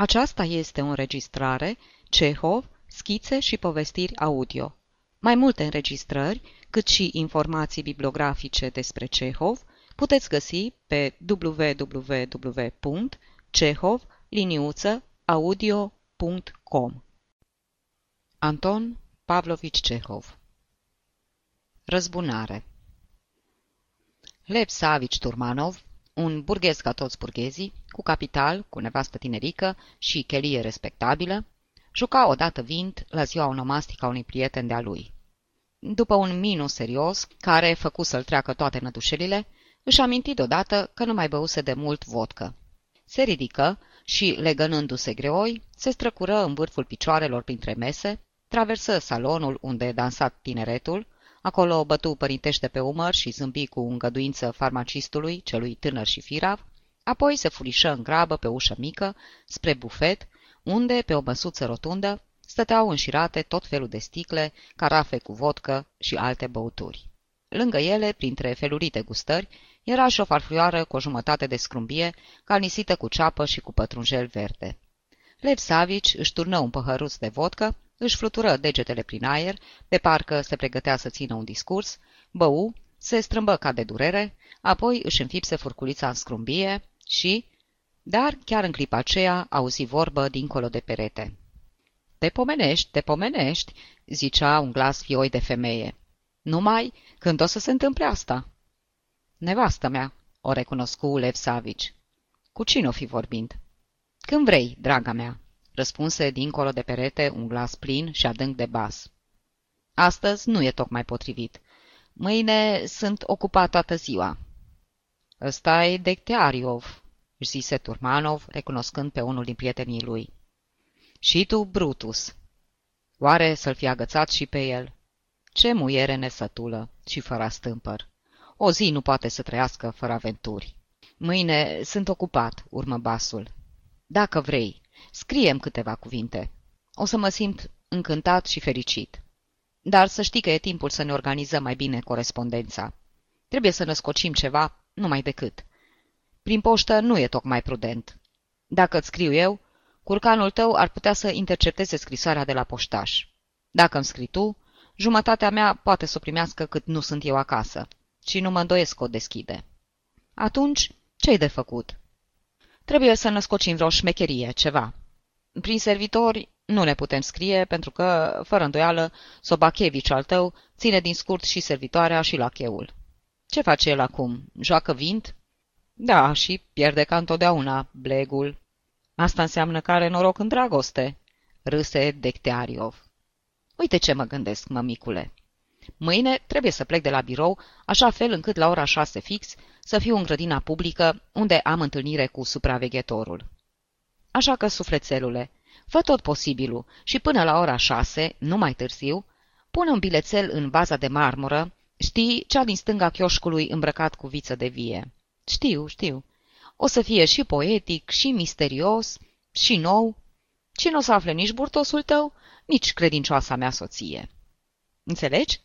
Aceasta este o înregistrare Cehov, schițe și povestiri audio. Mai multe înregistrări, cât și informații bibliografice despre Cehov, puteți găsi pe www.cehov-audio.com Anton Pavlovici Cehov. Răzbunare. Lev Savici Turmanov un burghez ca toți burghezii, cu capital, cu nevastă tinerică și chelie respectabilă, juca odată vint la ziua onomastică a unui prieten de-a lui. După un minus serios, care făcu să-l treacă toate nădușelile, își aminti deodată că nu mai băuse de mult vodcă. Se ridică și, legănându-se greoi, se străcură în vârful picioarelor printre mese, traversă salonul unde dansat tineretul, Acolo bătu părintește pe umăr și zâmbi cu îngăduință farmacistului, celui tânăr și firav, apoi se furișă în grabă pe ușă mică, spre bufet, unde, pe o măsuță rotundă, stăteau înșirate tot felul de sticle, carafe cu vodcă și alte băuturi. Lângă ele, printre felurite gustări, era și o farfurioară cu o jumătate de scrumbie, calnisită cu ceapă și cu pătrunjel verde. Lev Savici își turnă un păhăruț de vodcă își flutură degetele prin aer, de parcă se pregătea să țină un discurs, bău, se strâmbă ca de durere, apoi își înfipse furculița în scrumbie și... Dar chiar în clipa aceea auzi vorbă dincolo de perete. Te pomenești, te pomenești, zicea un glas fioi de femeie. Numai când o să se întâmple asta? Nevastă mea, o recunoscu Lev Savici. Cu cine o fi vorbind? Când vrei, draga mea răspunse dincolo de perete un glas plin și adânc de bas. Astăzi nu e tocmai potrivit. Mâine sunt ocupat toată ziua. Ăsta e Decteariov, își zise Turmanov, recunoscând pe unul din prietenii lui. Și tu, Brutus. Oare să-l fi agățat și pe el? Ce muiere nesătulă și fără stâmpăr. O zi nu poate să trăiască fără aventuri. Mâine sunt ocupat, urmă basul. Dacă vrei, Scriem câteva cuvinte. O să mă simt încântat și fericit. Dar să știi că e timpul să ne organizăm mai bine corespondența. Trebuie să născocim ceva, numai decât. Prin poștă nu e tocmai prudent. Dacă îți scriu eu, curcanul tău ar putea să intercepteze scrisoarea de la poștaș. Dacă îmi scrii tu, jumătatea mea poate să o primească cât nu sunt eu acasă și nu mă îndoiesc că o deschide. Atunci, ce-i de făcut? Trebuie să născocim vreo șmecherie, ceva. Prin servitori nu ne putem scrie, pentru că, fără îndoială, Sobachevici al tău ține din scurt și servitoarea și lacheul. Ce face el acum? Joacă vint? Da, și pierde ca întotdeauna, blegul. Asta înseamnă că are noroc în dragoste, râse Decteariov. Uite ce mă gândesc, mămicule. Mâine trebuie să plec de la birou, așa fel încât la ora șase fix să fiu în grădina publică, unde am întâlnire cu supraveghetorul. Așa că, sufletelule, fă tot posibilul și până la ora șase, nu mai târziu, pune un bilețel în baza de marmură, știi, cea din stânga chioșcului îmbrăcat cu viță de vie. Știu, știu. O să fie și poetic, și misterios, și nou, și nu o să afle nici burtosul tău, nici credincioasa mea soție. Înțelegi?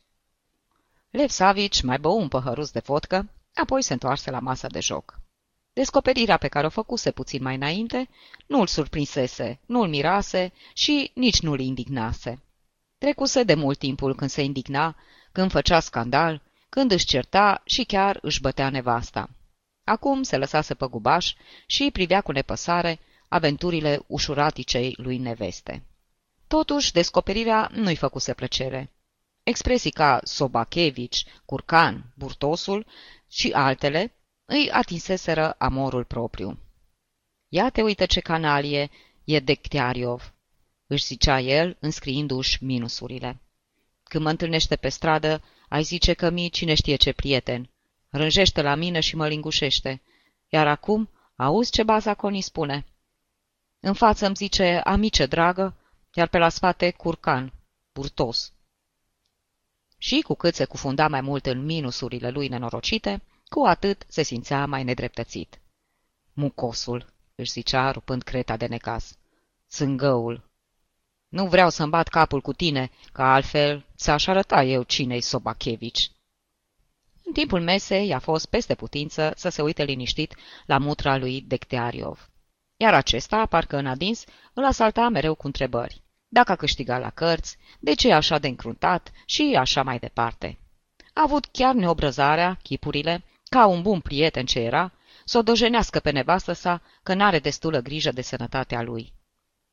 Lev Savici mai bău un păhăruț de vodcă, apoi se întoarse la masa de joc. Descoperirea pe care o făcuse puțin mai înainte nu-l surprinsese, nu-l mirase și nici nu-l indignase. Trecuse de mult timpul când se indigna, când făcea scandal, când își certa și chiar își bătea nevasta. Acum se lăsase pe gubaș și privea cu nepăsare aventurile ușuraticei lui neveste. Totuși, descoperirea nu-i făcuse plăcere. Expresii ca Sobachevici, Curcan, Burtosul și altele îi atinseseră amorul propriu. Ia te uită ce canalie e Decteariov, își zicea el, înscriindu-și minusurile. Când mă întâlnește pe stradă, ai zice că mi cine știe ce prieten. Rânjește la mine și mă lingușește. Iar acum, auzi ce baza Coni spune. În față îmi zice amice dragă, iar pe la spate curcan, burtos. Și cu cât se cufunda mai mult în minusurile lui nenorocite, cu atât se simțea mai nedreptățit. Mucosul, își zicea, rupând creta de necas. Țângăul. Nu vreau să-mi bat capul cu tine, că altfel ți-aș arăta eu cine-i Sobachevici. În timpul mesei i-a fost peste putință să se uite liniștit la mutra lui Decteariov. iar acesta, parcă în adins, îl asalta mereu cu întrebări. Dacă a câștigat la cărți, de ce e așa de încruntat și așa mai departe. A avut chiar neobrăzarea, chipurile, ca un bun prieten ce era, să o dojenească pe nevastă sa că n-are destulă grijă de sănătatea lui.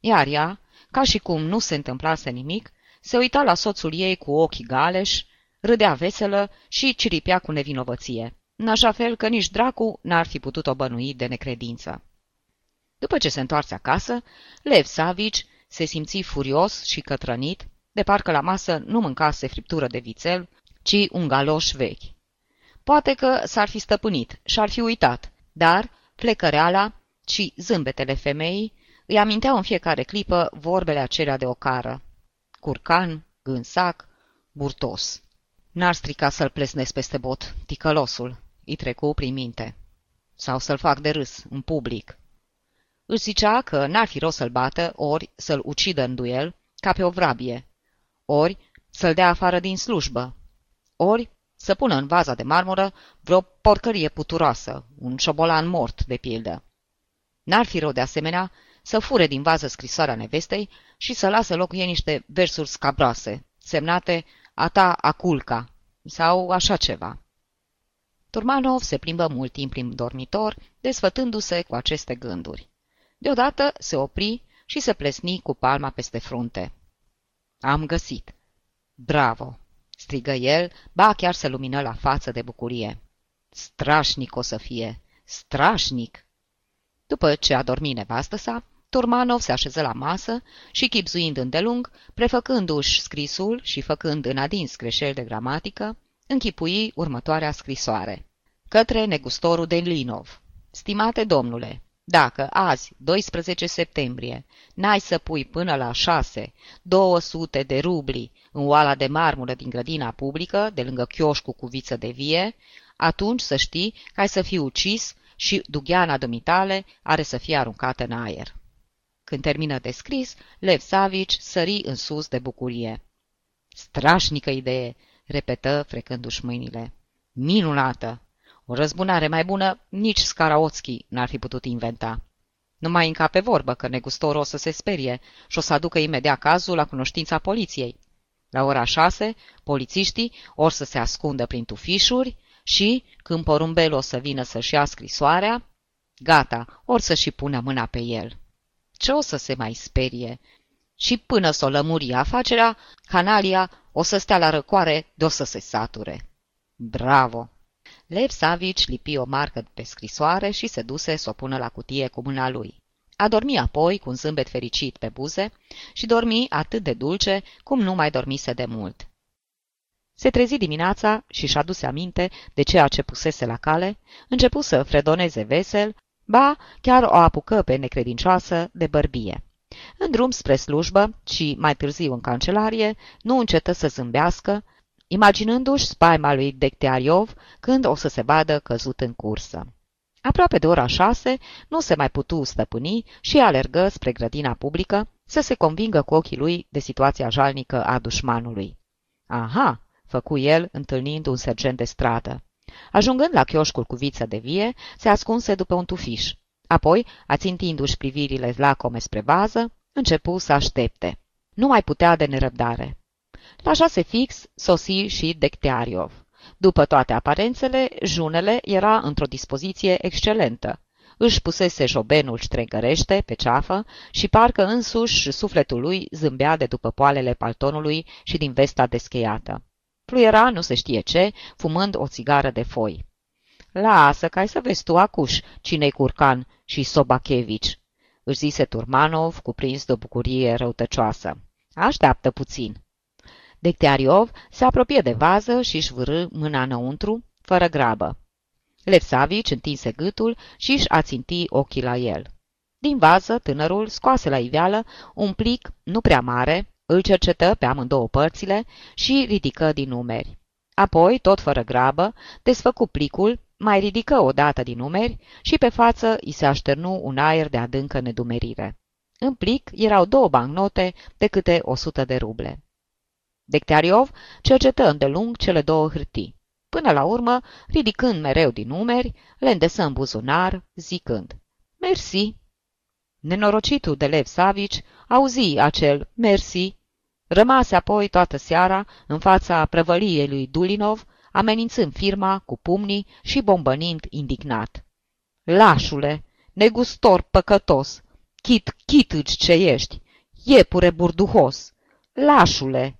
Iar ea, ca și cum nu se întâmplase nimic, se uita la soțul ei cu ochii galeși, râdea veselă și ciripea cu nevinovăție, în așa fel că nici dracu n-ar fi putut o bănui de necredință. După ce se întoarse acasă, Lev Savici se simți furios și cătrănit, de parcă la masă nu mâncase friptură de vițel, ci un galoș vechi. Poate că s-ar fi stăpânit și-ar fi uitat, dar plecăreala și zâmbetele femeii îi aminteau în fiecare clipă vorbele acelea de ocară. Curcan, gânsac, burtos. N-ar strica să-l plesnesc peste bot, ticălosul, îi trecu prin minte. Sau să-l fac de râs, în public. Își zicea că n-ar fi rost să-l bată, ori să-l ucidă în duel, ca pe o vrabie, ori să-l dea afară din slujbă, ori să pună în vaza de marmură vreo porcărie puturoasă, un șobolan mort, de pildă. N-ar fi rău de asemenea să fure din vază scrisoarea nevestei și să lasă locul ei niște versuri scabroase, semnate a ta aculca sau așa ceva. Turmanov se plimbă mult timp prin dormitor, desfătându-se cu aceste gânduri. Deodată se opri și se plesni cu palma peste frunte. Am găsit! Bravo! strigă el, ba chiar se lumină la față de bucurie. Strașnic o să fie! Strașnic! După ce a dormit nevastă sa, Turmanov se așeză la masă și, chipzuind îndelung, prefăcându-și scrisul și făcând în adins greșeli de gramatică, închipui următoarea scrisoare. Către negustorul de Linov. Stimate domnule, dacă azi, 12 septembrie, n-ai să pui până la 6, 200 de rubli în oala de marmură din grădina publică, de lângă chioșcu cu viță de vie, atunci să știi că ai să fii ucis și dugheana dumitale are să fie aruncată în aer. Când termină de scris, Lev Savici sări în sus de bucurie. Strașnică idee, repetă frecându-și mâinile. Minunată! O răzbunare mai bună nici Scaraotski n-ar fi putut inventa. Nu mai încape vorbă că negustorul o să se sperie și o să aducă imediat cazul la cunoștința poliției. La ora șase, polițiștii or să se ascundă prin tufișuri și, când porumbelul o să vină să-și ia scrisoarea, gata, or să și pună mâna pe el. Ce o să se mai sperie? Și până să o lămuri afacerea, canalia o să stea la răcoare de o să se sature. Bravo! Lev Savici lipi o marcă pe scrisoare și se duse să o pună la cutie cu mâna lui. A dormi apoi cu un zâmbet fericit pe buze și dormi atât de dulce cum nu mai dormise de mult. Se trezi dimineața și și-a dus aminte de ceea ce pusese la cale, începu să fredoneze vesel, ba chiar o apucă pe necredincioasă de bărbie. În drum spre slujbă și mai târziu în cancelarie, nu încetă să zâmbească, imaginându-și spaima lui Decteariov când o să se vadă căzut în cursă. Aproape de ora șase, nu se mai putu stăpâni și alergă spre grădina publică să se convingă cu ochii lui de situația jalnică a dușmanului. Aha, făcu el, întâlnind un sergent de stradă. Ajungând la chioșcul cu viță de vie, se ascunse după un tufiș. Apoi, ațintindu-și privirile lacome spre vază, începu să aștepte. Nu mai putea de nerăbdare. La șase fix sosi și Decteariov. După toate aparențele, junele era într-o dispoziție excelentă. Își pusese jobenul ștregărește pe ceafă și parcă însuși sufletul lui zâmbea de după poalele paltonului și din vesta descheiată. Fluiera nu se știe ce, fumând o țigară de foi. Lasă, ca să vezi tu acuș cine-i curcan și Sobachevici, își zise Turmanov, cuprins de o bucurie răutăcioasă. Așteaptă puțin. Decteariov se apropie de vază și își vârâ mâna înăuntru, fără grabă. Levsavici întinse gâtul și își aținti ochii la el. Din vază, tânărul scoase la iveală un plic nu prea mare, îl cercetă pe amândouă părțile și ridică din numeri. Apoi, tot fără grabă, desfăcu plicul, mai ridică o dată din numeri și pe față îi se așternu un aer de adâncă nedumerire. În plic erau două bancnote de câte o sută de ruble. Dectariov cercetă îndelung cele două hârtii. Până la urmă, ridicând mereu din numeri, le îndesă în buzunar, zicând, Mersi. Nenorocitul de Lev Savici auzi acel mersi, rămase apoi toată seara în fața prăvăliei lui Dulinov, amenințând firma cu pumnii și bombănind indignat. Lașule, negustor păcătos, chit chitâci ce ești, iepure burduhos, lașule!